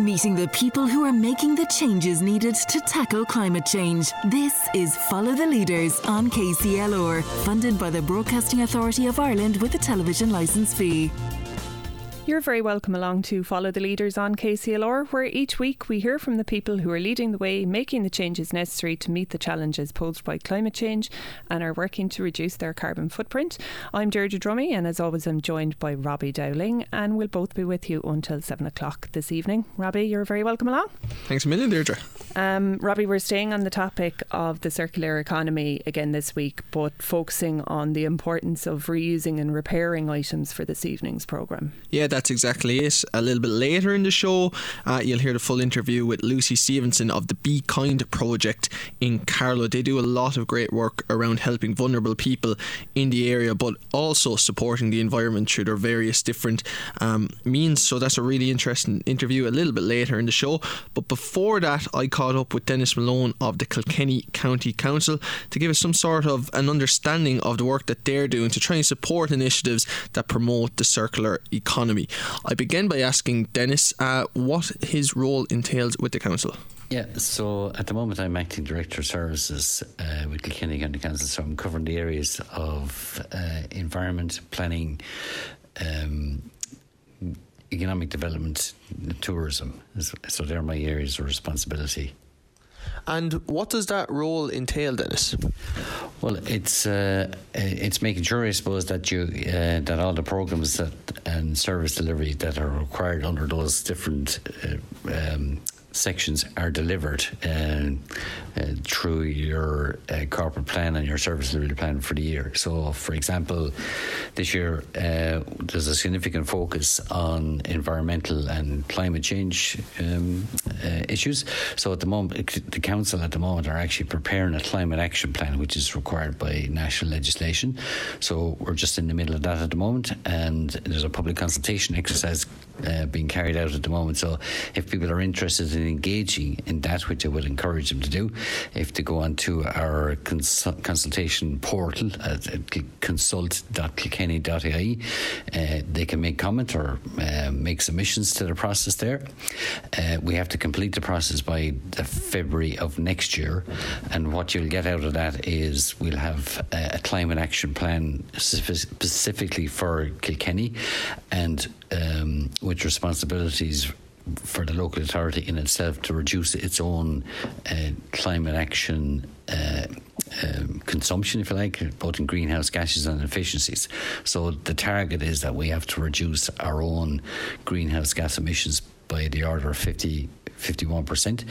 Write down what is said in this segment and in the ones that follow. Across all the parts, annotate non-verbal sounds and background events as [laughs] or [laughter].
Meeting the people who are making the changes needed to tackle climate change. This is Follow the Leaders on KCLR, funded by the Broadcasting Authority of Ireland with a television licence fee. You're very welcome along to Follow the Leaders on KCLR, where each week we hear from the people who are leading the way, making the changes necessary to meet the challenges posed by climate change and are working to reduce their carbon footprint. I'm Deirdre Drummy, and as always, I'm joined by Robbie Dowling, and we'll both be with you until seven o'clock this evening. Robbie, you're very welcome along. Thanks a million, Deirdre. Um, Robbie, we're staying on the topic of the circular economy again this week, but focusing on the importance of reusing and repairing items for this evening's programme. Yeah, that's exactly it. A little bit later in the show, uh, you'll hear the full interview with Lucy Stephenson of the Be Kind project in Carlow. They do a lot of great work around helping vulnerable people in the area, but also supporting the environment through their various different um, means. So that's a really interesting interview a little bit later in the show. But before that, I caught up with Denis Malone of the Kilkenny County Council to give us some sort of an understanding of the work that they're doing to try and support initiatives that promote the circular economy. I begin by asking Denis uh, what his role entails with the council. Yeah, so at the moment I'm acting director of services uh, with Kilkenny County Council, so I'm covering the areas of uh, environment, planning, um, economic development, tourism. So they're my areas of responsibility. And what does that role entail, Denis? Well, it's uh, it's making sure, I suppose, that you uh, that all the programs that and service delivery that are required under those different uh, um, sections are delivered uh, uh, through your uh, corporate plan and your service delivery plan for the year. So, for example, this year uh, there's a significant focus on environmental and climate change um, uh, issues. So, at the moment, the council at the moment are actually preparing a climate action plan, which is required by national legislation. So, we're just in the middle of that at the moment, and there's a public consultation exercise uh, being carried out at the moment. So, if people are interested in engaging in that, which I will encourage them to do, if they go onto our cons- consultation portal at, consult.kilkenny.ie, uh, they can make comment or uh, make submissions to the process there. Uh, we have to complete the process by the February of next year, and what you'll get out of that is we'll have a, a climate action plan specifically for Kilkenny and um, with responsibilities for the local authority in itself to reduce its own uh, climate action uh, um, consumption, if you like, both in greenhouse gases and efficiencies. So the target is that we have to reduce our own greenhouse gas emissions by the order of 50, 51%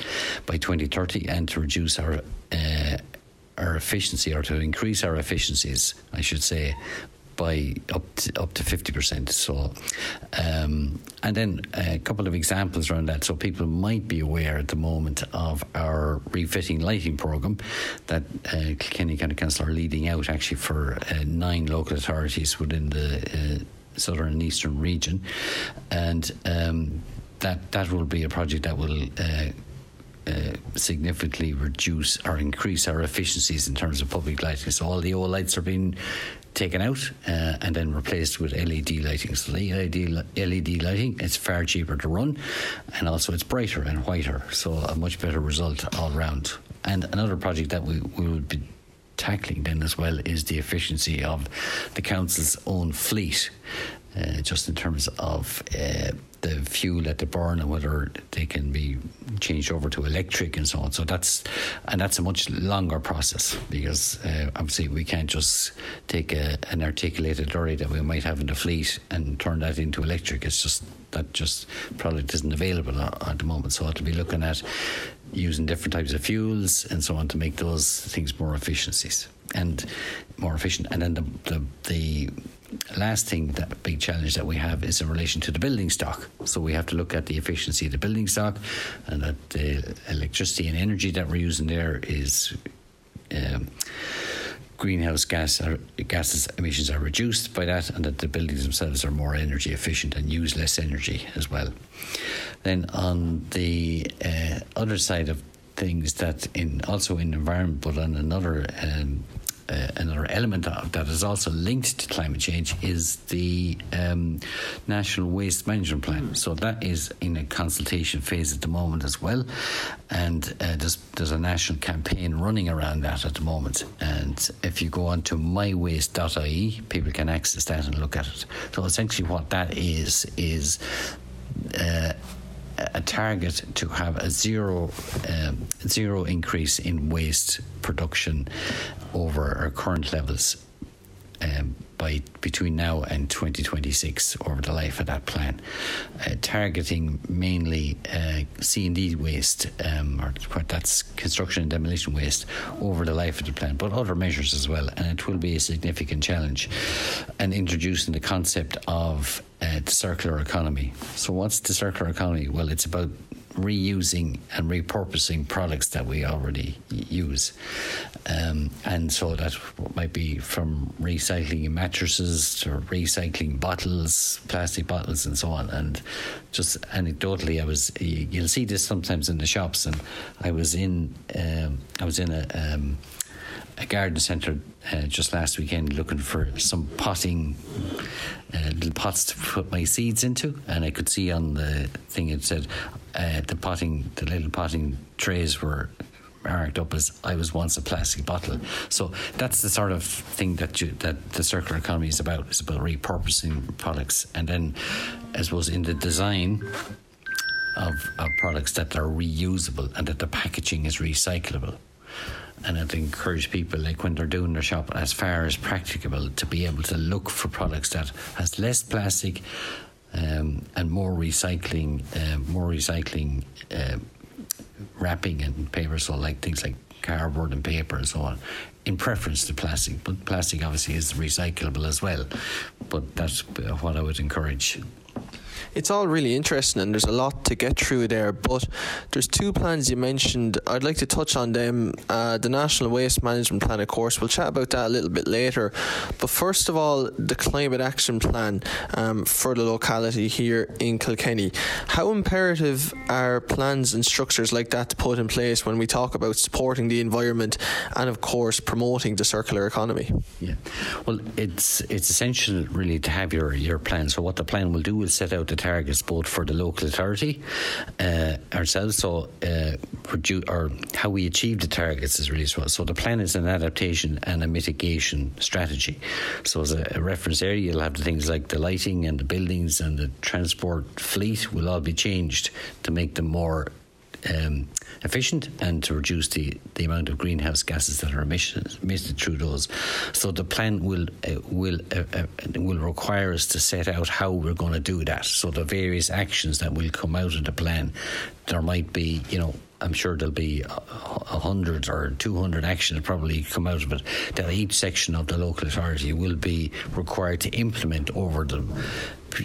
by 2030 and to reduce our uh, our efficiency or to increase our efficiencies, I should say, by up to, up to 50%. So, um, and then a couple of examples around that. So, people might be aware at the moment of our refitting lighting programme that uh, Kilkenny County Council are leading out actually for uh, nine local authorities within the uh, southern and eastern region. And um, that, that will be a project that will. Uh, uh, significantly reduce or increase our efficiencies in terms of public lighting. So all the old lights are being taken out uh, and then replaced with LED lighting. So the LED, LED lighting, it's far cheaper to run and also it's brighter and whiter. So a much better result all round. And another project that we, we will be tackling then as well is the efficiency of the council's own fleet, uh, just in terms of uh, the fuel that they burn and whether they can be changed over to electric and so on. So that's and that's a much longer process because uh, obviously we can't just take a, an articulated lorry that we might have in the fleet and turn that into electric. It's just that just product isn't available at, the moment. So to be looking at using different types of fuels and so on to make those things more efficiencies and more efficient. And then the the, the last thing, that big challenge that we have is in relation to the building stock. So we have to look at the efficiency of the building stock, and that the electricity and energy that we're using there is. Um, greenhouse gas are, gases emissions are reduced by that, and that the buildings themselves are more energy efficient and use less energy as well. Then on the uh, other side of things, that in also in environment, but on another um, uh, another element that is also linked to climate change is the um, National Waste Management Plan. So that is in a consultation phase at the moment as well, and uh, there's there's a national campaign running around that at the moment. And if you go on to mywaste.ie, people can access that and look at it. So essentially, what that is is uh, a target to have a zero um, zero increase in waste production over our current levels um, by between now and 2026 over the life of that plan, uh, targeting mainly uh, C and D waste, um, or that's construction and demolition waste, over the life of the plan, but other measures as well, and it will be a significant challenge, and introducing the concept of uh, the circular economy. So, what's the circular economy? Well, it's about reusing and repurposing products that we already use. Um, and so that might be from recycling mattresses to recycling bottles, plastic bottles, and so on. And just anecdotally, I was you'll see this sometimes in the shops, and I was in um, I was in a um, a garden centre uh, just last weekend looking for some potting uh, little pots to put my seeds into, and I could see on the thing it said uh, the potting, the little potting trays were marked up as I was once a plastic bottle. So that's the sort of thing that you, that the circular economy is about. It's about repurposing products, and then, I suppose, in the design. Of, of products that are reusable and that the packaging is recyclable and I'd encourage people, like when they're doing their shop, as far as practicable, to be able to look for products that has less plastic um, and more recycling, uh, more recycling uh, wrapping and paper. So like things like cardboard and paper and so on, in preference to plastic. But plastic obviously is recyclable as well. But that's what I would encourage it's all really interesting and there's a lot to get through there. But there's two plans you mentioned. I'd like to touch on them. Uh, the National Waste Management Plan, of course, we'll chat about that a little bit later. But first of all, the Climate Action Plan um, for the locality here in Kilkenny. How imperative are plans and structures like that to put in place when we talk about supporting the environment and, of course, promoting the circular economy? Yeah, well, it's it's essential really to have your your plan. So what the plan will do is set out the targets both for the local authority uh, ourselves, so uh, or how we achieve the targets is really so. So the plan is an adaptation and a mitigation strategy. So as a, a reference area, you'll have the things like the lighting and the buildings and the transport fleet will all be changed to make them more um, efficient and to reduce the, the amount of greenhouse gases that are emitted through those. So the plan will uh, will uh, uh, will require us to set out how we're going to do that. So the various actions that will come out of the plan, there might be you know I'm sure there'll be a, hundred or 200 actions probably come out of it that each section of the local authority will be required to implement over the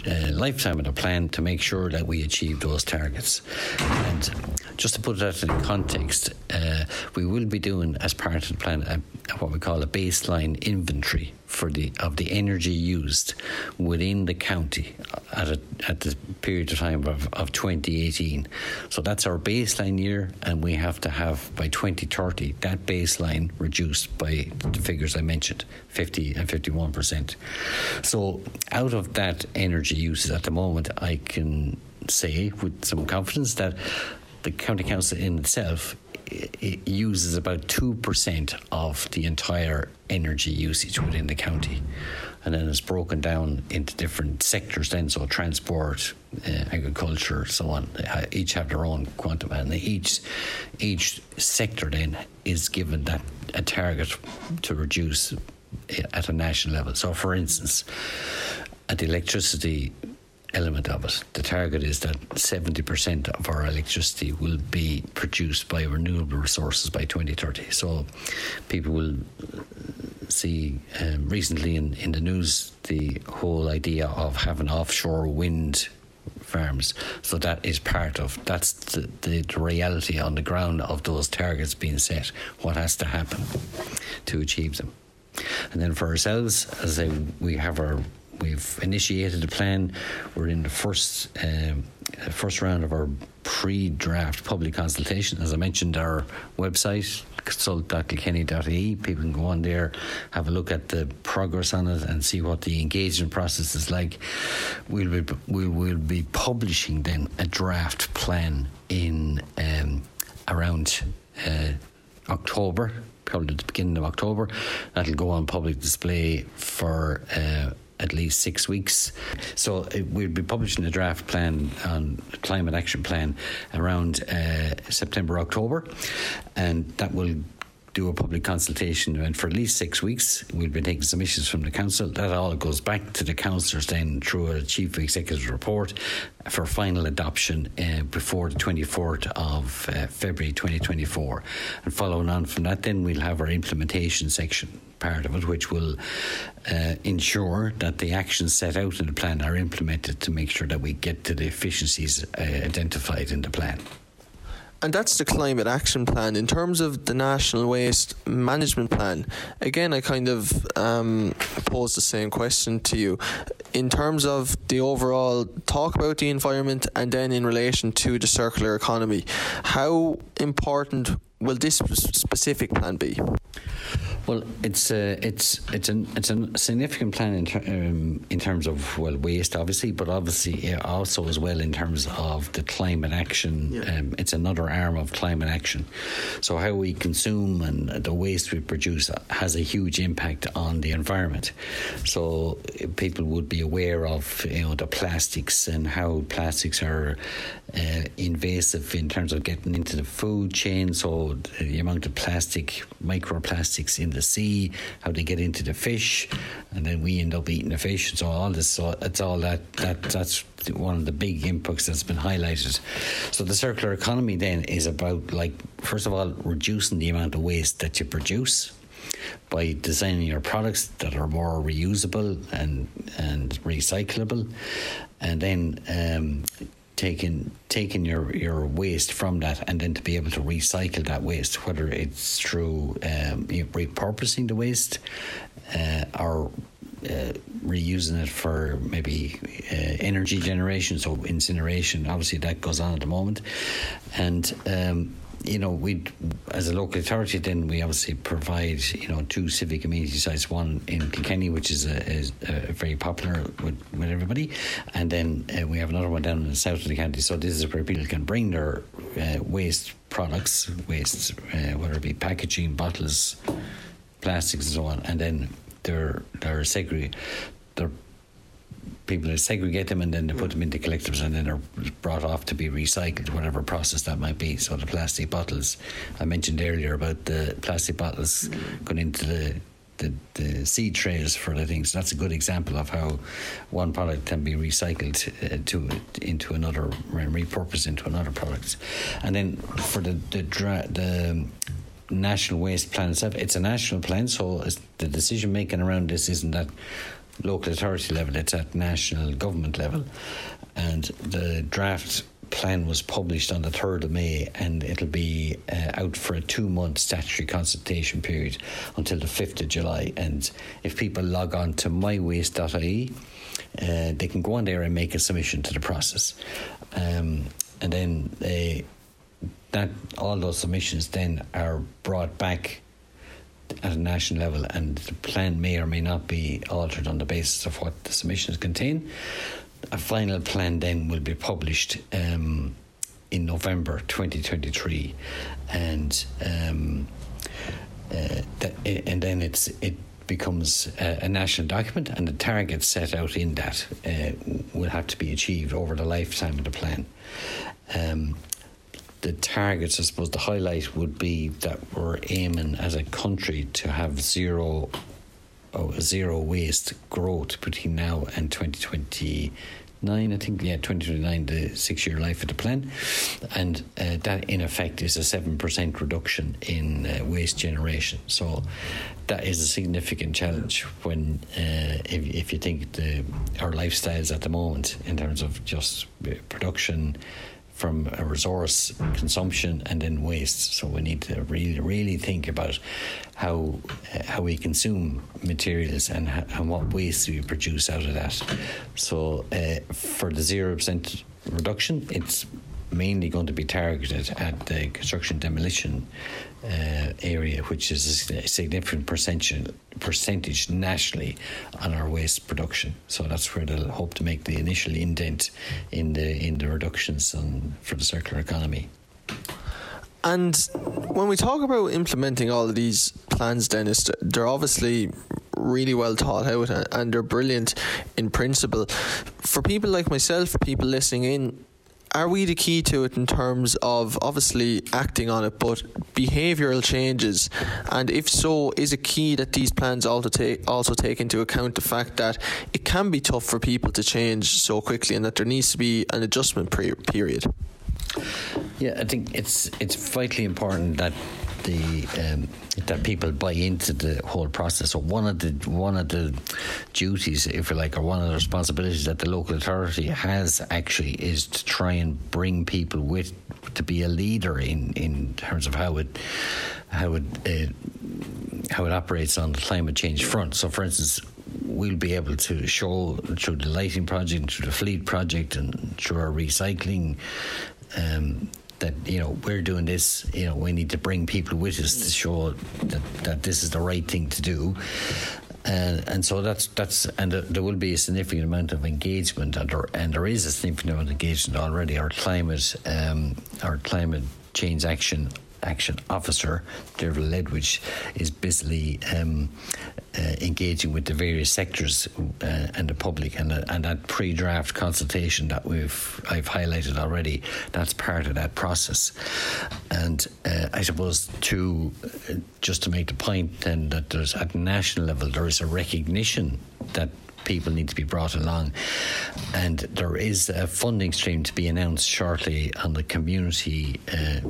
uh, lifetime of the plan to make sure that we achieve those targets. And just to put that in context, uh, we will be doing as part of the plan what we call a baseline inventory for the of the energy used within the county at a, at the period of time of, of 2018. So that's our baseline year, and we have to have by 2030 that baseline reduced by the figures I mentioned, 50 and 51 percent. So out of that energy use at the moment, I can say with some confidence that the county council in itself it uses about 2% of the entire energy usage within the county. And then it's broken down into different sectors, then, so transport, uh, agriculture, so on. Uh, each have their own quantum, and each each sector then is given that a target to reduce at a national level. So, for instance, at the electricity element of it. The target is that 70% of our electricity will be produced by renewable resources by 2030. So people will see um, recently in, in the news the whole idea of having offshore wind farms. So that is part of that's the, the, the, reality on the ground of those targets being set. What has to happen to achieve them? And then for ourselves, as we have our we've initiated a plan. We're in the first um, first round of our pre-draft public consultation. As I mentioned, our website consult.kilkenny.ie. People can go on there, have a look at the progress on it, and see what the engagement process is like. We'll be, we will be publishing then a draft plan in um, around uh, October, probably the beginning of October. That'll go on public display for. Uh, at least six weeks. So uh, we'll be publishing a draft plan on climate action plan around uh, September, October, and that will do a public consultation. And for at least six weeks we'll be taking submissions from the council. That all goes back to the councillors then through a chief executive report for final adoption uh, before the 24th of uh, February 2024 and following on from that then we'll have our implementation section part of it which will uh, ensure that the actions set out in the plan are implemented to make sure that we get to the efficiencies uh, identified in the plan. And that's the climate action plan. In terms of the national waste management plan, again, I kind of um, pose the same question to you. In terms of the overall talk about the environment and then in relation to the circular economy, how important will this specific plan be? Well, it's a, it's it's an it's a significant plan in, ter- um, in terms of well waste, obviously, but obviously also as well in terms of the climate action. Yeah. Um, it's another arm of climate action. So how we consume and the waste we produce has a huge impact on the environment. So people would be aware of you know the plastics and how plastics are uh, invasive in terms of getting into the food chain. So the amount of plastic, microplastics in the sea, how they get into the fish, and then we end up eating the fish. So all this, so it's all that that that's one of the big inputs that's been highlighted. So the circular economy then is about like first of all reducing the amount of waste that you produce by designing your products that are more reusable and and recyclable, and then um, taking taking your your waste from that and then to be able to recycle that waste, whether it's through um, repurposing the waste uh, or uh, reusing it for maybe uh, energy generation, so incineration. Obviously, that goes on at the moment, and um, you know, we as a local authority, then we obviously provide you know two civic amenity sites, one in Kilkenny, which is, a, is a very popular with, with everybody, and then uh, we have another one down in the south of the county. So this is where people can bring their uh, waste products, waste, uh, whether it be packaging, bottles, plastics, and so on, and then they're they're segregated. They're people segregate them and then they put them into collectors and then they're brought off to be recycled, whatever process that might be. So the plastic bottles I mentioned earlier about the plastic bottles going into the the, the seed trays for the things. That's a good example of how one product can be recycled uh, to into another, and repurposed into another product. And then for the the, the national waste plan itself, it's a national plan, so the decision making around this isn't that local authority level, it's at national government level. And the draft plan was published on the 3rd of May and it'll be uh, out for a two month statutory consultation period until the 5th of July. And if people log on to mywaste.ie, uh, they can go on there and make a submission to the process. Um, and then they, that all those submissions then are brought back at a national level, and the plan may or may not be altered on the basis of what the submissions contain. A final plan then will be published um, in November 2023, and um, uh, and then it's it becomes a, a, national document, and the targets set out in that uh, will have to be achieved over the lifetime of the plan. Um, the targets, I suppose, the highlight would be that we're aiming as a country to have zero, oh, zero waste growth between now and 2029. I think, yeah, 2029, the six year life of the plan. And uh, that, in effect, is a 7% reduction in uh, waste generation. So that is a significant challenge when, uh, if, if you think the, our lifestyles at the moment, in terms of just production, from a resource consumption and then waste. So we need to really, really think about how uh, how we consume materials and, and what waste we produce out of that. So uh, for the zero percent reduction, it's mainly going to be targeted at the construction demolition uh, area, which is a significant percentage percentage nationally on our waste production. So that's where they'll hope to make the initial indent in the in the reductions on, for the circular economy. And when we talk about implementing all of these plans, Denis, they're obviously really well thought out and they're brilliant in principle. For people like myself, people listening in, are we the key to it in terms of obviously acting on it, but behavioural changes? And if so, is it key that these plans also take also take into account the fact that it can be tough for people to change so quickly, and that there needs to be an adjustment period? Yeah, I think it's it's vitally important that the um, that people buy into the whole process. So one of the one of the duties, if you like, or one of the responsibilities that the local authority has actually is to try and bring people with to be a leader in in terms of how it how it uh, how it operates on the climate change front. So, for instance, we'll be able to show through the lighting project, through the fleet project, and through our recycling um, that you know we're doing this you know we need to bring people with us to show that, that this is the right thing to do. Uh, and so that's that's and there will be a significant amount of engagement and there, and there is a significant amount of engagement already. Our climate um, our climate change action Action Officer, Derval Ledwidge, is busily um, uh, engaging with the various sectors uh, and the public, and, uh, and that pre-draft consultation that we've I've highlighted already. That's part of that process, and uh, I suppose to uh, just to make the point then that there's at national level there is a recognition that people need to be brought along. And there is a funding stream to be announced shortly on the community uh,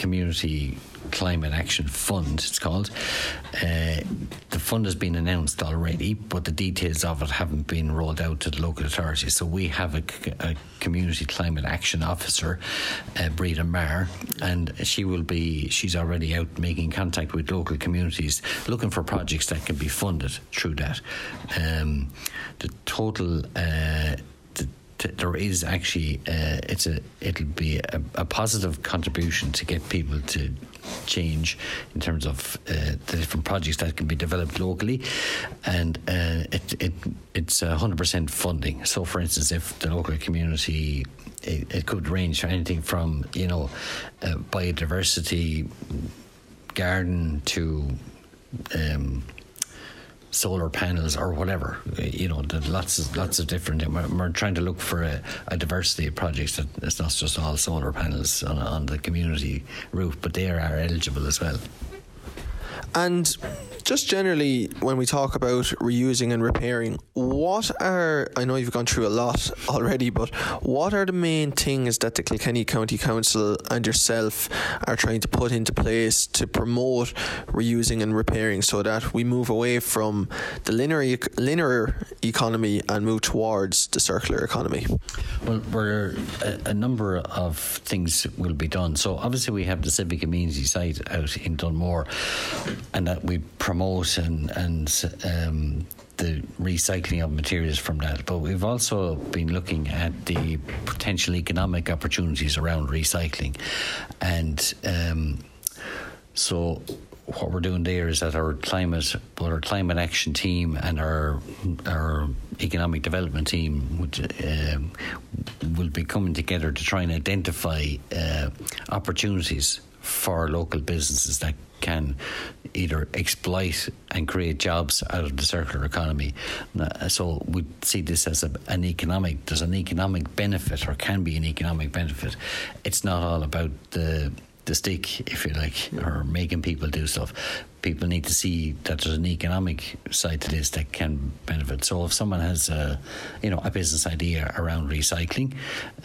Community Climate Action Fund, it's called. Uh, the fund has been announced already, but the details of it haven't been rolled out to the local authorities. So we have a, a Community Climate Action Officer, uh, Breda Marr, and she will be, she's already out making contact with local communities, looking for projects that can be funded through that. Um, the total uh, there is actually uh, it's a it'll be a, a, positive contribution to get people to change in terms of uh, the different projects that can be developed locally, and uh, it, it it's hundred percent funding. So, for instance, if the local community it, it could range from anything from you know uh, biodiversity garden to um, solar panels or whatever. Uh, you know, lots of lots of different. We're, we're trying to look for a, a, diversity of projects that it's not just all solar panels on, on the community roof, but they are eligible as well. And just generally, when we talk about reusing and repairing, what are, I know you've gone through a lot [laughs] already, but what are the main things that the Kilkenny County Council and yourself are trying to put into place to promote reusing and repairing so that we move away from the linear, linear economy and move towards the circular economy? Well, we're, a, a number of things will be done. So, obviously, we have the civic amenity site out in Dunmore and that we promote and and um, the recycling of materials from that. But we've also been looking at the potential economic opportunities around recycling, and um, so what we're doing there is that our climate, both our climate action team and our our economic development team would, um, will be coming together to try and identify uh, opportunities for local businesses that can either exploit and create jobs out of the circular economy. Uh, so we see this as a, an economic, there's an economic benefit or can be an economic benefit. It's not all about the the stick, if you like, or making people do stuff. People need to see that there's an economic side to this that can benefit. So if someone has a, you know, a business idea around recycling,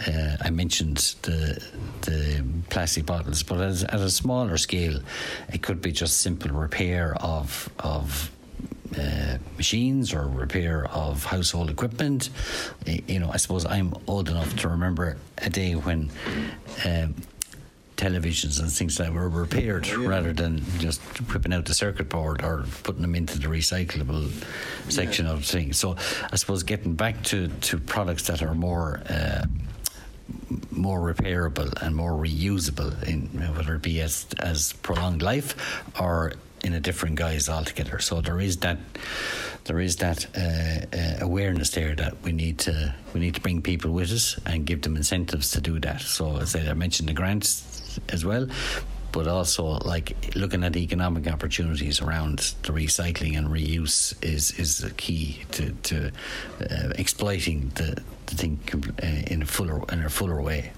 uh, I mentioned the the plastic bottles, but as, at a smaller scale, it could be just simple repair of of uh, machines or repair of household equipment. You know, I suppose I'm old enough to remember a day when um, televisions and things that were repaired yeah. rather than just ripping out the circuit board or putting them into the recyclable section yeah. of things. So I suppose getting back to, to products that are more uh, more repairable and more reusable, in whether it be as as prolonged life or in a different guise altogether. So there is that there is that uh, uh, awareness there that we need to we need to bring people with us and give them incentives to do that. So as I mentioned the grants as well, but also like looking at economic opportunities around the recycling and reuse is is the key to, to uh, exploiting the, the thing uh, in a fuller in a fuller way.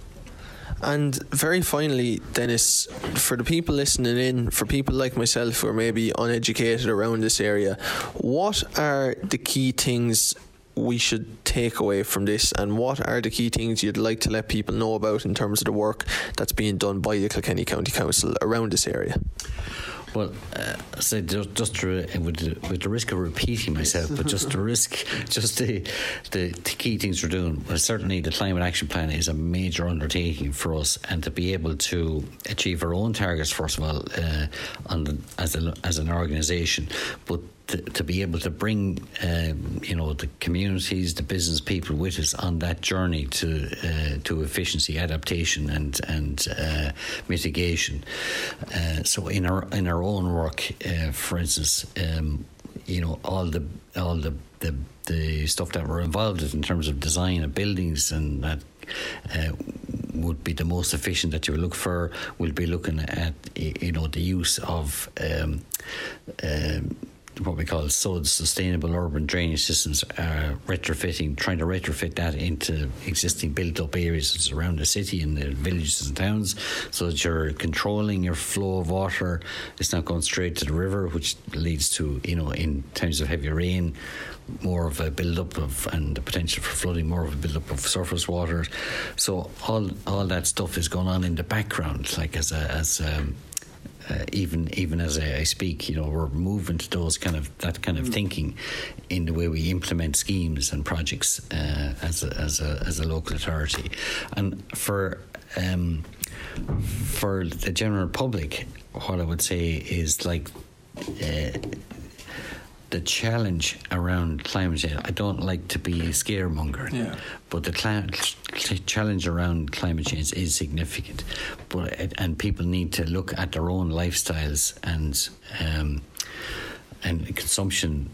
And very finally, Denis, for the people listening in, for people like myself who are maybe uneducated around this area, what are the key things we should take away from this, and what are the key things you'd like to let people know about in terms of the work that's being done by the Kilkenny County Council around this area? Well, uh, so just, just to, uh, with, the, with the risk of repeating myself, but just the risk, [laughs] just the, the, the key things we're doing. Well, certainly, the climate action plan is a major undertaking for us, and to be able to achieve our own targets, first of all, uh, on the, as a, as an organisation, but to, to, be able to bring um, you know the communities, the business people with us on that journey to uh, to efficiency, adaptation, and and uh, mitigation. Uh, so in our in our own work, uh, for instance, um, you know all the all the, the the stuff that we're involved in in terms of design of buildings and that uh, would be the most efficient that you look for. We'll be looking at you know the use of um, um, what we call SUDS, sustainable urban drainage systems, uh, retrofitting, trying to retrofit that into existing built up areas around the city and the villages and towns so that you're controlling your flow of water. It's not going straight to the river, which leads to, you know, in times of heavy rain, more of a build up of and the potential for flooding, more of a build up of surface water. So all all that stuff is going on in the background, like as a as um, uh, even even as I, I, speak, you know, we're moving to those kind of that kind of mm. thinking in the way we implement schemes and projects uh, as a, as a as a local authority, and for. Um, for the general public, what I would say is like uh, the challenge around climate change. I don't like to be a scaremonger, yeah. but the cl- challenge around climate change is significant. But and people need to look at their own lifestyles and um, and consumption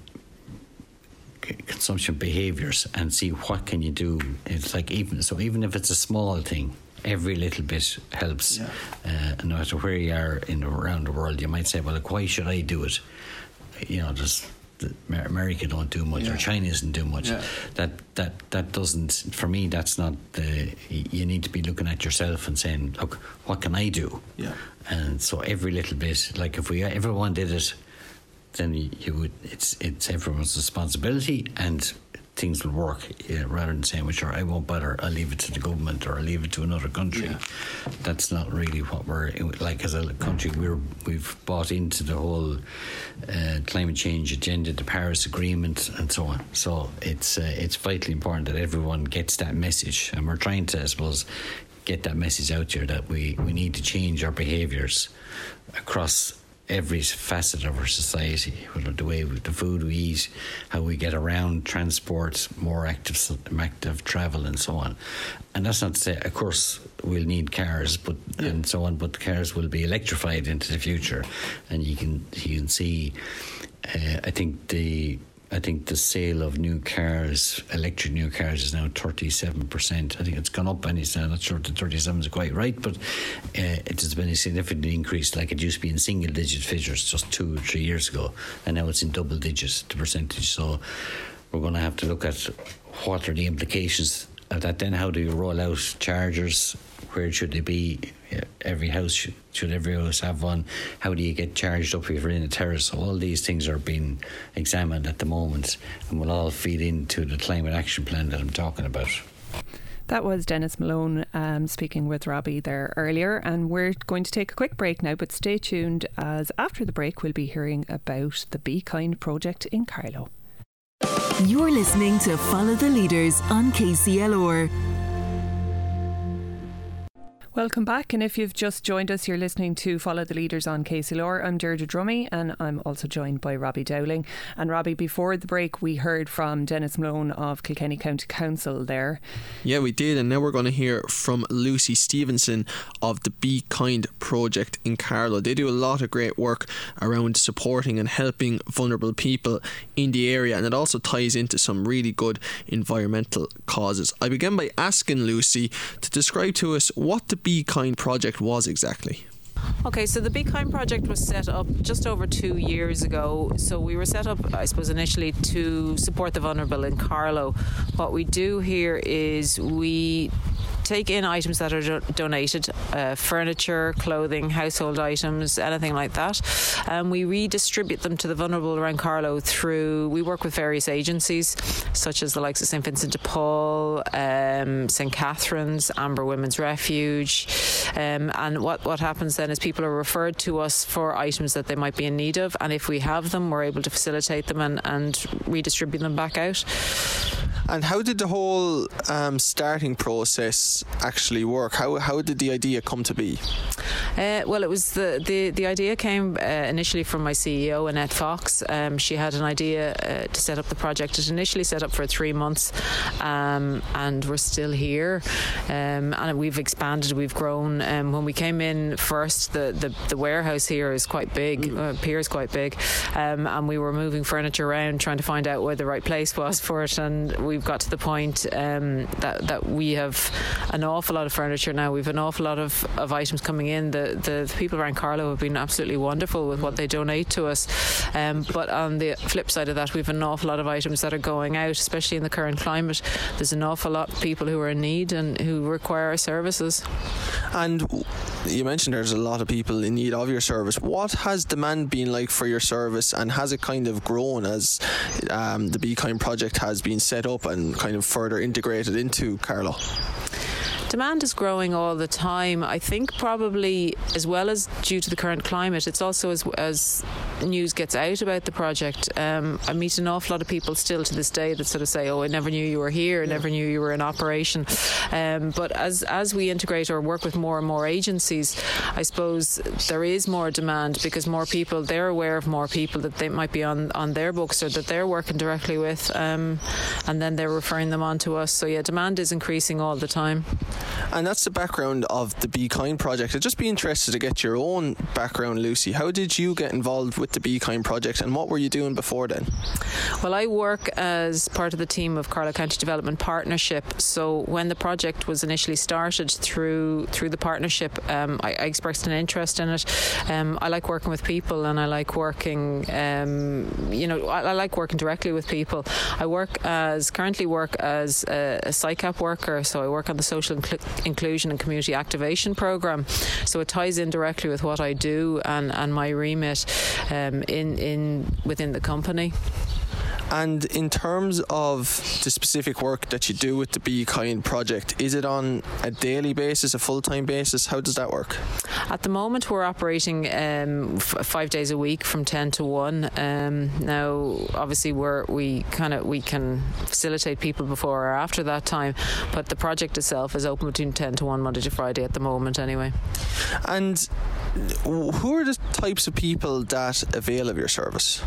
consumption behaviors and see what can you do. It's like even so, even if it's a small thing, every little bit helps. Yeah. Uh, no matter where you are in around the world, you might say, "Well, like, why should I do it?" You know, just America don't do much yeah. or China isn't doing much. Yeah. That that that doesn't for me. That's not the. You need to be looking at yourself and saying, look, what can I do? Yeah. And so every little bit, like if we everyone did it, then you would. It's it's everyone's responsibility and things will work yeah, rather than saying, well, sure, I won't bother, I'll leave it to the government or I'll leave it to another country. Yeah. That's not really what we're like as a country. We're, we've bought into the whole uh, climate change agenda, the Paris Agreement, and so on. So it's, uh, it's vitally important that everyone gets that message. And we're trying to, I suppose, get that message out there that we, we need to change our behaviours across every facet of our society, whether the way we, the food we eat, how we get around, transport, more active active travel, and so on. And that's not to say, of course, we'll need cars, but yeah. and so on. But cars will be electrified into the future, and you can you can see. Uh, I think the I think the sale of new cars, electric new cars, is now 37%. I think it's gone up, and it's I'm not sure the 37 is quite right, but uh, it has been a significant increase. Like it used to be in single digit figures just two or three years ago, and now it's in double digits, the percentage. So we're going to have to look at what are the implications of that. Then, how do you roll out chargers? Where should they be? every house should, should every house have one? How do you get charged up if you're in a terrace? So all these things are being examined at the moment, and will all feed into the climate action plan that I'm talking about. That was Denis Malone um, speaking with Robbie there earlier, and we're going to take a quick break now. But stay tuned, as after the break, we'll be hearing about the Be Kind project in Carlow. You're listening to Follow the Leaders on KCLR. Welcome back, and if you've just joined us, you're listening to Follow the Leaders on KCLR. I'm Deirdre Drummy, and I'm also joined by Robbie Dowling. And Robbie, before the break, we heard from Denis Malone of Kilkenny County Council there. Yeah, we did, and now we're going to hear from Lucy Stephenson of the Be Kind project in Carlow. They do a lot of great work around supporting and helping vulnerable people in the area, and it also ties into some really good environmental causes. I began by asking Lucy to describe to us what the Be Kind project was exactly. Okay, so the Be Kind project was set up just over two years ago. So we were set up, I suppose, initially to support the vulnerable in Carlow. What we do here is we take in items that are do- donated uh, furniture, clothing, household items, anything like that. And we redistribute them to the vulnerable around Carlow through, we work with various agencies such as the likes of St. Vincent de Paul, um, St. Catherine's, Amber Women's Refuge. Um, and what, what happens then is people are referred to us for items that they might be in need of. And if we have them, we're able to facilitate them and, and redistribute them back out. And how did the whole um, starting process actually work? How, how did the idea come to be? Uh, well, it was the, the, the idea came uh, initially from my CEO, Annette Fox. Um, she had an idea uh, to set up the project. It initially set up for three months, um, and we're still here. Um, and we've expanded, we've grown. Um, when we came in first, the, the, the warehouse here is quite big, mm. pier is quite big, um, and we were moving furniture around trying to find out where the right place was for it. And we've got to the point um, that, that we have an awful lot of furniture now. We've an awful lot of, of items coming in. The, the, the people around Carlow have been absolutely wonderful with what they donate to us. Um, but on the flip side of that, we've an awful lot of items that are going out, especially in the current climate. There's an awful lot of people who are in need and who require our services. And you mentioned there's a lot of people in need of your service. What has demand been like for your service, and has it kind of grown as um, the Be Kind project has been set up and kind of further integrated into Carlow? Demand is growing all the time. I think probably as well as due to the current climate, it's also as, as news gets out about the project. Um, I meet an awful lot of people still to this day that sort of say, "Oh, I never knew you were here. I never knew you were in operation." Um, but as as we integrate or work with more and more agencies, I suppose there is more demand because more people they're aware of more people that they might be on on their books or that they're working directly with, um, and then they're referring them on to us. So yeah, demand is increasing all the time. And that's the background of the Be Kind project. I'd just be interested to get your own background, Lucy. How did you get involved with the Be Kind project and what were you doing before then? Well, I work as part of the team of Carlow County Development Partnership. So when the project was initially started through through the partnership, um, I, I, expressed an interest in it. Um, I like working with people and I like working, um, you know, I, I, like working directly with people. I work as, currently work as a, a worker, so I work on the social inclusion and community activation program. So it ties in directly with what I do and, and my remit um, in in within the company. And in terms of the specific work that you do with the Be Kind project, is it on a daily basis, a full time basis? How does that work? At the moment, we're operating um, f- five days a week from ten to one. Um, now, obviously, we're we kind of we can facilitate people before or after that time, but the project itself is open between ten to one Monday to Friday at the moment, anyway. And who are the types of people that avail of your service?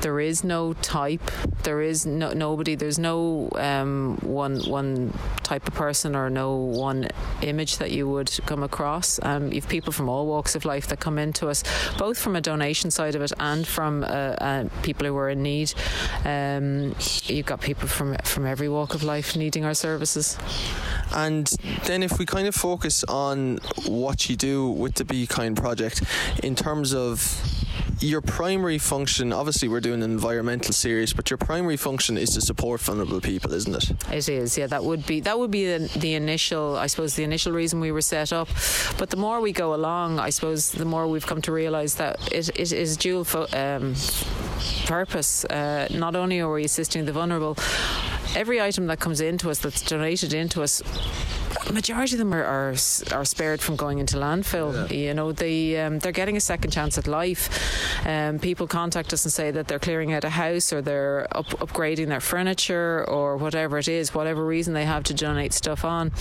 There is no type. There is no nobody. There's no um, one one type of person or no one image that you would come across. Um, you've people from all walks of life that come into us, both from a donation side of it and from uh, uh, people who are in need. Um, you've got people from from every walk of life needing our services. And then, if we kind of focus on what you do with the Be Kind project in terms of your primary function, obviously, we're doing an environmental series, but your primary function is to support vulnerable people, isn't it? It is, yeah. That would be that would be the, the initial, I suppose, the initial reason we were set up. But the more we go along, I suppose, the more we've come to realise that it, it is dual fo- um, purpose. Uh, not only are we assisting the vulnerable, every item that comes into us, that's donated into us, majority of them are are, are spared from going into landfill. Yeah. You know, they um, they're getting a second chance at life. Um, people contact us and say that they're clearing out a house or they're up, upgrading their furniture or whatever it is, whatever reason they have to donate stuff on.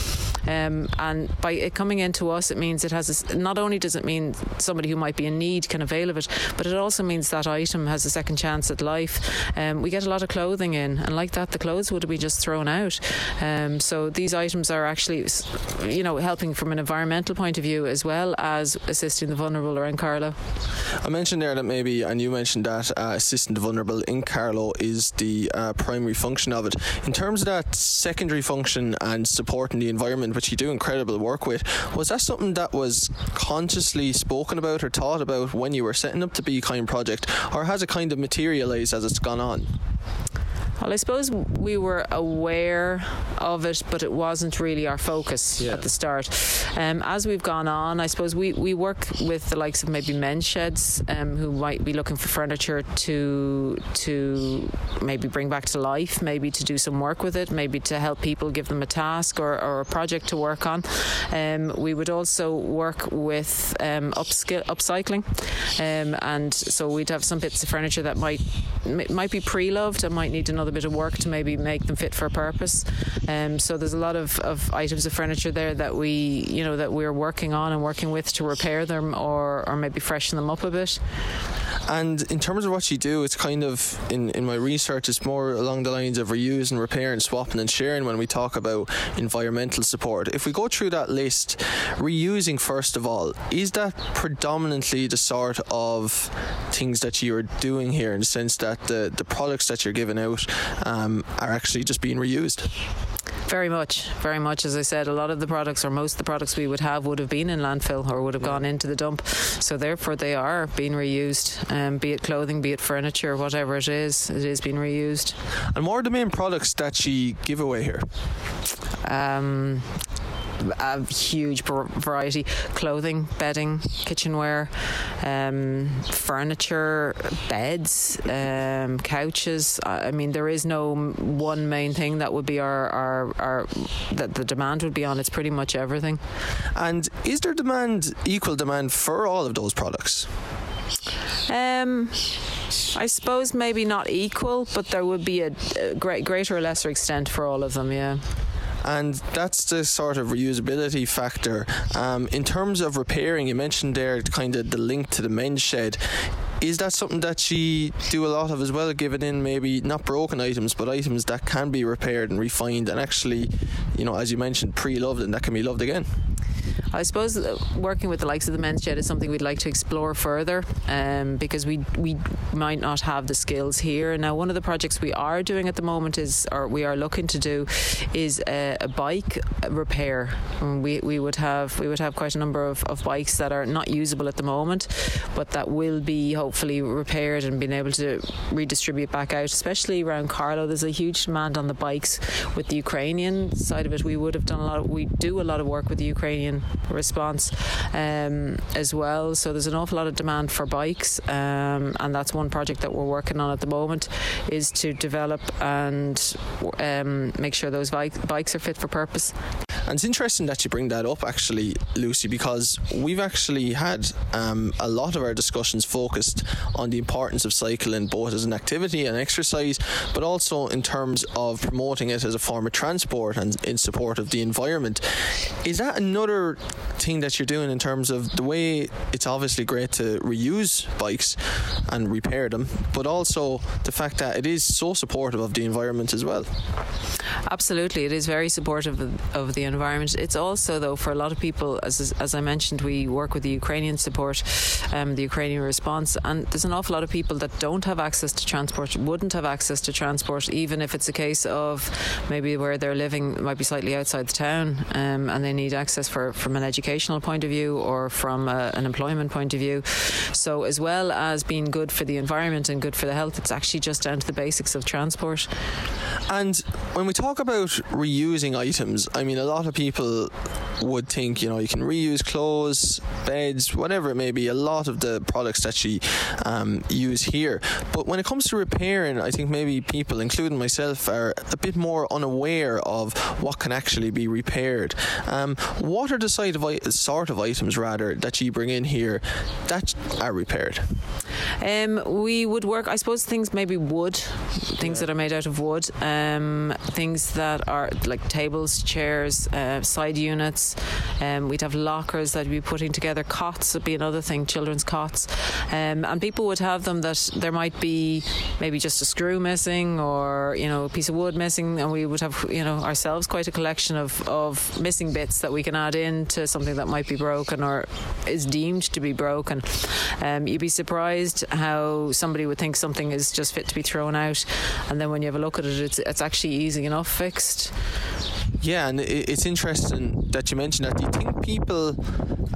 Um, and by it coming into us, it means it has a, not only does it mean somebody who might be in need can avail of it, but it also means that item has a second chance at life. Um, we get a lot of clothing in, and like that, the clothes would have been just thrown out. Um, so these items are actually, you know, helping from an environmental point of view as well as assisting the vulnerable around Carlow. I mentioned there that maybe, and you mentioned that uh, assisting the vulnerable in Carlow is the uh, primary function of it. In terms of that secondary function and supporting the environment, which you do incredible work with, was that something that was consciously spoken about or thought about when you were setting up the Be Kind project, or has it kind of materialised as it's gone on? Well, I suppose we were aware of it, but it wasn't really our focus yeah. at the start. Um, as we've gone on, I suppose we, we work with the likes of maybe men's sheds um, who might be looking for furniture to to maybe bring back to life, maybe to do some work with it, maybe to help people, give them a task or, or a project to work on. Um, we would also work with um, upskill, upcycling, um, and so we'd have some bits of furniture that might might be pre-loved and might need another a bit of work to maybe make them fit for a purpose. Um, so there's a lot of, of items of furniture there that we, you know, that we're working on and working with to repair them or, or maybe freshen them up a bit. And in terms of what you do, it's kind of in, in my research, it's more along the lines of reuse and repair and swapping and sharing when we talk about environmental support. If we go through that list, reusing first of all, is that predominantly the sort of things that you are doing here in the sense that the, the products that you're giving out um, are actually just being reused? Very much, very much. As I said, a lot of the products or most of the products we would have would have been in landfill or would have gone into the dump. So therefore, they are being reused. Um, be it clothing, be it furniture, whatever it is, it is being reused. And what are the main products that you give away here? Um, a huge variety clothing, bedding, kitchenware, um, furniture, beds, um, couches. I mean, there is no one main thing that would be our, our, our that the demand would be on. It's pretty much everything. And is there demand, equal demand for all of those products? Um, I suppose maybe not equal, but there would be a, a great, greater or lesser extent for all of them. Yeah and that's the sort of reusability factor. Um, in terms of repairing, you mentioned there kind of the link to the men's shed. Is that something that you do a lot of as well, giving in maybe not broken items, but items that can be repaired and refined and actually, you know, as you mentioned, pre loved and that can be loved again? I suppose working with the likes of the men's shed is something we'd like to explore further um, because we we might not have the skills here. Now, one of the projects we are doing at the moment is, or we are looking to do, is a, a bike repair. We, we would have we would have quite a number of, of bikes that are not usable at the moment, but that will be hopefully repaired and being able to redistribute back out, especially around Carlow. There's a huge demand on the bikes with the Ukrainian side of it. We would have done a lot. Of, we do a lot of work with the Ukrainian response um, as well. So there's an awful lot of demand for bikes, um, and that's one project that we're working on at the moment is to develop and um, make sure those bike, bikes are fit for purpose. And it's interesting that you bring that up, actually, Lucy, because we've actually had um, a lot of our discussions focused on the importance of cycling both as an activity and exercise, but also in terms of promoting it as a form of transport and in support of the environment. Is that another thing that you're doing in terms of the way it's obviously great to reuse bikes and repair them, but also the fact that it is so supportive of the environment as well? Absolutely, it is very supportive of, the environment. It's also, though, for a lot of people, as as I mentioned, we work with the Ukrainian support, um, the Ukrainian response, and there's an awful lot of people that don't have access to transport, wouldn't have access to transport, even if it's a case of maybe where they're living might be slightly outside the town, um, and they need access for from an educational point of view or from a, an employment point of view. So, as well as being good for the environment and good for the health, it's actually just down to the basics of transport. And when we talk about reusing items, I mean, a lot of people would think, you know, you can reuse clothes, beds, whatever it may be, a lot of the products that you um, use here. But when it comes to repairing, I think maybe people, including myself, are a bit more unaware of what can actually be repaired. Um, what are the sort of, sort of items, rather, that you bring in here that are repaired? Um, we would work, I suppose, things maybe wood, things that are made out of wood, um, things that are like tables, chairs, uh, side units. Um, we'd have lockers that we'd be putting together. Cots would be another thing, children's cots. Um, and people would have them that there might be maybe just a screw missing or, you know, a piece of wood missing. And we would have, you know, ourselves quite a collection of, of missing bits that we can add in to something that might be broken or is deemed to be broken. Um, you'd be surprised how somebody would think something is just fit to be thrown out, and then when you have a look at it, it's, it's actually easy enough fixed. Yeah, and it's interesting that you mentioned that. Do you think people,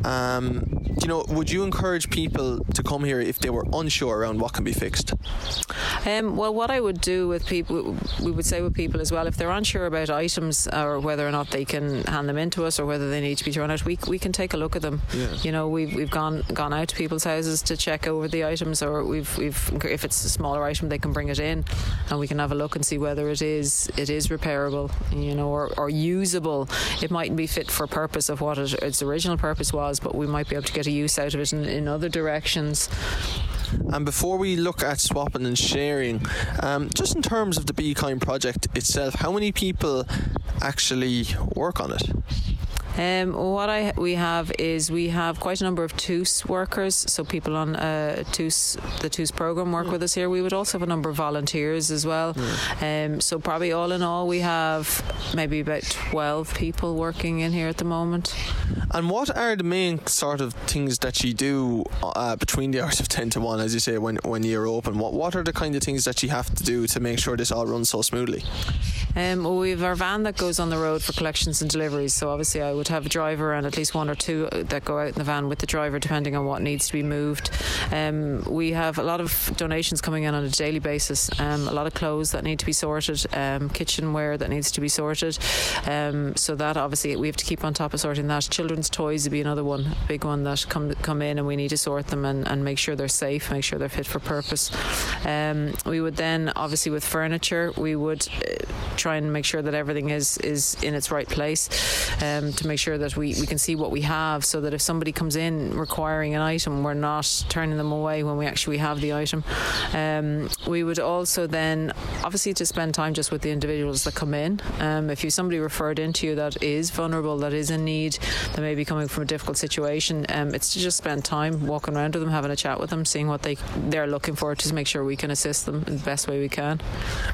um, you know, would you encourage people to come here if they were unsure around what can be fixed? Um, well, what I would do with people, we would say with people as well, if they're unsure about items or whether or not they can hand them into us or whether they need to be thrown out, we, we can take a look at them. Yeah. You know, we've, we've gone gone out to people's houses to check over the items, or we've we've if it's a smaller item, they can bring it in, and we can have a look and see whether it is it is repairable, you know, or, or usable. It mightn't be fit for purpose of what it, its original purpose was, but we might be able to get a use out of it in, in other directions. And before we look at swapping and sharing, um, just in terms of the Be Kind project itself, how many people actually work on it? Um, what I we have is we have quite a number of Tús workers, so people on uh, Tús, the Tús program work with us here. We would also have a number of volunteers as well. Um, so probably all in all, we have maybe about twelve people working in here at the moment. And what are the main sort of things that you do uh, between the hours of ten to one, as you say, when when you're open? What what are the kind of things that you have to do to make sure this all runs so smoothly? Um, well, we have our van that goes on the road for collections and deliveries. So obviously, I would would have a driver and at least one or two that go out in the van with the driver, depending on what needs to be moved. Um, we have a lot of donations coming in on a daily basis. Um, a lot of clothes that need to be sorted, um, kitchenware that needs to be sorted. Um, so that obviously we have to keep on top of sorting that. Children's toys would be another one, a big one that come come in, and we need to sort them and, and make sure they're safe, make sure they're fit for purpose. Um, we would then obviously with furniture, we would uh, try and make sure that everything is is in its right place to make make sure that we, we can see what we have so that if somebody comes in requiring an item, we're not turning them away when we actually have the item. Um, we would also then, obviously, to spend time just with the individuals that come in. Um, if you somebody referred into you that is vulnerable, that is in need, that may be coming from a difficult situation, um, it's to just spend time walking around with them, having a chat with them, seeing what they they're looking for to make sure we can assist them in the best way we can.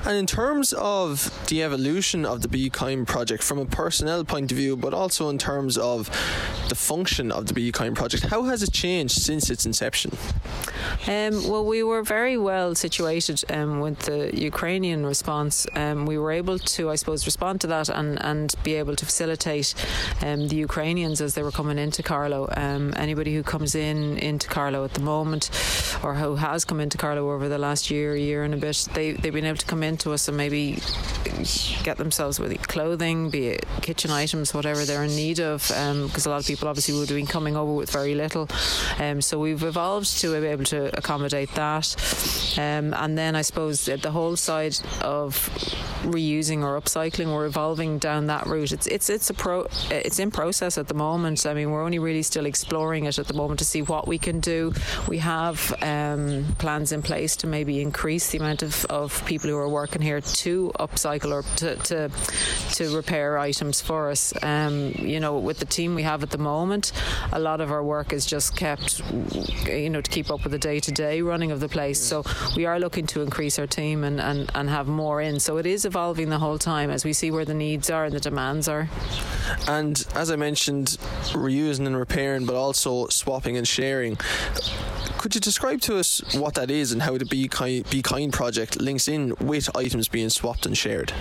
And in terms of the evolution of the Be Kind project from a personnel point of view, but also in terms of the function of the Be Kind project. How has it changed since its inception? Um, well, we were very well situated um, with the Ukrainian response. Um, we were able to, I suppose, respond to that and, and be able to facilitate um, the Ukrainians as they were coming into Carlow. Um, anybody who comes in into Carlow at the moment or who has come into Carlow over the last year, year and a bit, they, they've been able to come into us and maybe get themselves with clothing, be it kitchen items, whatever they're in need of, because um, a lot of people obviously would have been coming over with very little. Um, so we've evolved to be able to accommodate that. Um, and then I suppose the whole side of reusing or upcycling, we're evolving down that route. It's it's it's a pro it's in process at the moment. I mean, we're only really still exploring it at the moment to see what we can do. We have um, plans in place to maybe increase the amount of, of people who are working here to upcycle or to to, to repair items for us. Um, you know, with the team we have at the moment, a lot of our work is just kept, you know, to keep up with the day to day running of the place. So we are looking to increase our team and, and, and have more in. So it is evolving the whole time as we see where the needs are and the demands are. And as I mentioned, reusing and repairing, but also swapping and sharing Could you describe to us what that is and how the Be Kind, Be kind project links in with items being swapped and shared?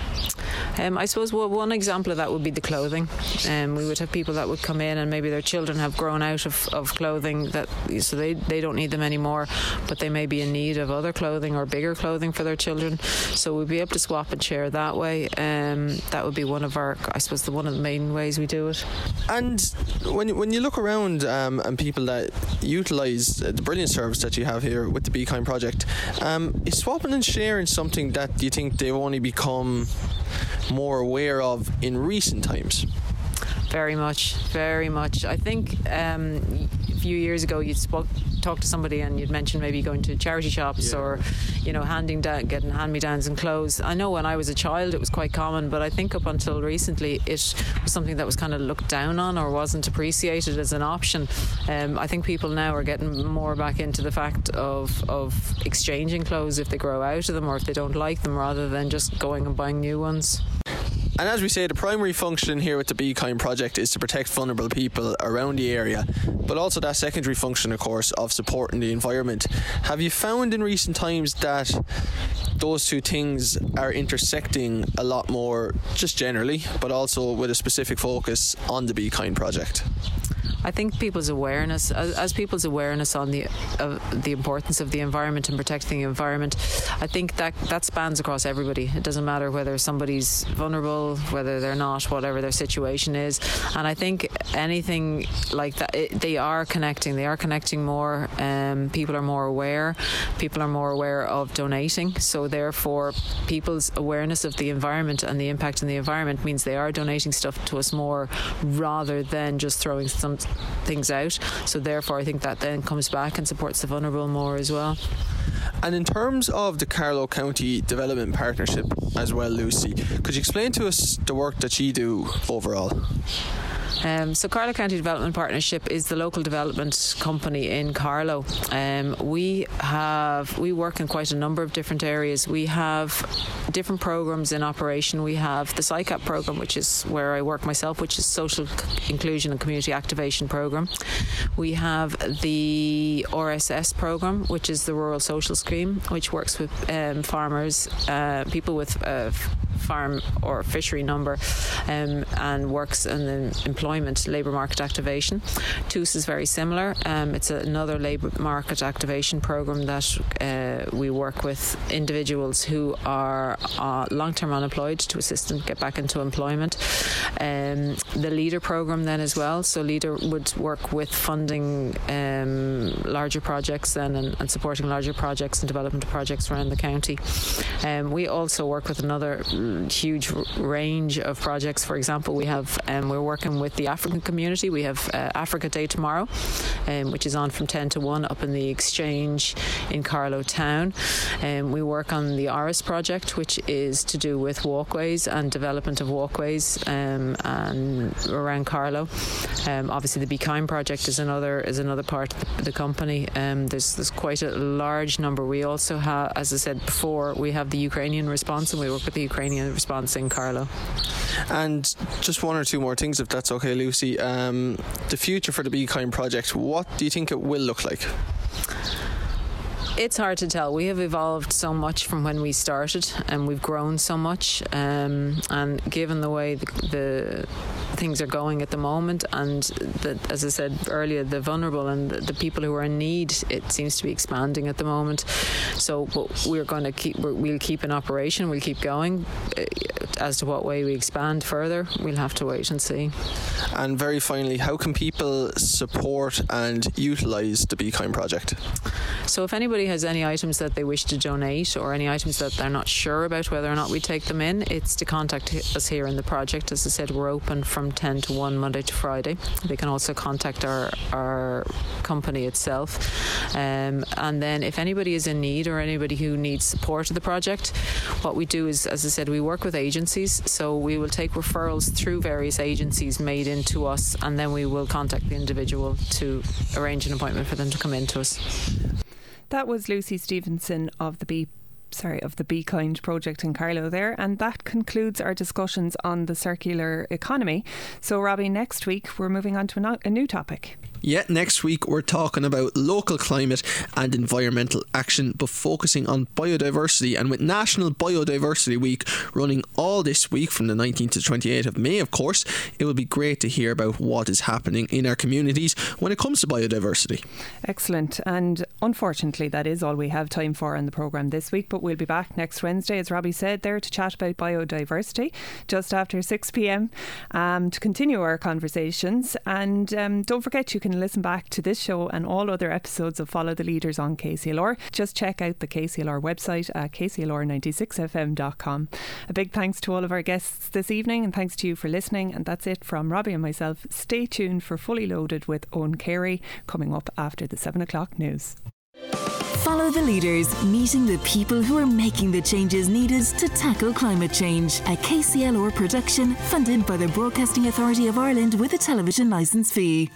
Um, I suppose one example of that would be the clothing. Um, we would have people that would come in and maybe their children have grown out of, of clothing that so they, they don't need them anymore, but they may be in need of other clothing or bigger clothing for their children. So we'd be able to swap and share that way. Um, that would be one of our, I suppose, the one of the main ways we do it. And when when you look around um, and people that utilise the brilliant service that you have here with the Be Kind project, um, is swapping and sharing something that you think they've only become more aware of in recent times? Very much, very much. I think um, a few years ago you'd spoke, talk to somebody and you'd mention maybe going to charity shops yeah. or, you know, handing down, getting hand-me-downs and clothes. I know when I was a child it was quite common, but I think up until recently it was something that was kind of looked down on or wasn't appreciated as an option. Um, I think people now are getting more back into the fact of of exchanging clothes if they grow out of them or if they don't like them, rather than just going and buying new ones. And as we say, the primary function here with the Be Kind project is to protect vulnerable people around the area, but also that secondary function, of course, of supporting the environment. Have you found in recent times that those two things are intersecting a lot more, just generally, but also with a specific focus on the Be Kind project? I think people's awareness, as, as people's awareness on the uh, the importance of the environment and protecting the environment, I think that that spans across everybody. It doesn't matter whether somebody's vulnerable, whether they're not, whatever their situation is. And I think anything like that, it, they are connecting. They are connecting more. Um, people are more aware. People are more aware of donating. So therefore, people's awareness of the environment and the impact on the environment means they are donating stuff to us more, rather than just throwing some things out. So therefore, I think that then comes back and supports the vulnerable more as well. And in terms of the Carlow County Development Partnership as well, Lucy, could you explain to us the work that you do overall? Um, so Carlow County Development Partnership is the local development company in Carlow. Um, we have we work in quite a number of different areas. We have different programs in operation. We have the SICAP program, which is where I work myself, which is social inclusion and community activation program. We have the RSS program, which is the Rural Social Scheme, which works with um, farmers, uh, people with uh, farm or fishery number, um, and works in the employment labour market activation. Tús is very similar. Um, it's another labour market activation program that uh, we work with individuals who are uh, long-term unemployed to assist them get back into employment. Um, the Leader program then as well. So Leader would work with funding um, larger projects then and, and, supporting larger projects and development projects around the county. Um, we also work with another huge range of projects. For example, we have um, we're working with the African community. We have uh, Africa Day tomorrow, um, which is on from 10 to 1 up in the Exchange in Carlow Town. Um, we work on the Oris project, which is to do with walkways and development of walkways um, and around Carlow. Um, obviously, the Be Kind project is another is another part of the, the company. Um, there's there's quite a large number. We also have, as I said before, we have the Ukrainian response, and we work with the Ukrainian response in Carlow. And just one or two more things, if that's okay, Lucy. Um, the future for the Be Kind project, what do you think it will look like? It's hard to tell. We have evolved so much from when we started, and we've grown so much. Um, and given the way the, the, things are going at the moment, and the, as I said earlier, the vulnerable and the, the, people who are in need, it seems to be expanding at the moment. So, we're going to keep. We'll keep in operation. We'll keep going. Uh, as to what way we expand further, we'll have to wait and see. And very finally, how can people support and utilise the Be Kind project? So, if anybody has any items that they wish to donate or any items that they're not sure about whether or not we take them in, it's to contact us here in the project. As I said, we're open from 10 to 1 Monday to Friday. They can also contact our, our company itself. Um, and then, if anybody is in need or anybody who needs support of the project, what we do is, as I said, we work with agencies. So, we will take referrals through various agencies made into us, and then we will contact the individual to arrange an appointment for them to come in to us. That was Lucy Stephenson of the Be sorry, of the Be Kind project in Carlow there. And that concludes our discussions on the circular economy. So, Robbie, next week we're moving on to a new topic. Yet next week we're talking about local climate and environmental action, but focusing on biodiversity. And with National Biodiversity Week running all this week from the 19th to 28th of May, of course, it will be great to hear about what is happening in our communities when it comes to biodiversity. Excellent. And unfortunately, that is all we have time for in the programme this week, but we'll be back next Wednesday, as Robbie said, there to chat about biodiversity just after 6 pm um, to continue our conversations. And um, don't forget, you can can listen back to this show and all other episodes of Follow the Leaders on KCLR. Just check out the KCLR website at kclr96fm.com. A big thanks to all of our guests this evening and thanks to you for listening. And that's it from Robbie and myself. Stay tuned for Fully Loaded with Owen Carey coming up after the 7 o'clock news. Follow the leaders, meeting the people who are making the changes needed to tackle climate change. A KCLR production funded by the Broadcasting Authority of Ireland with a television licence fee.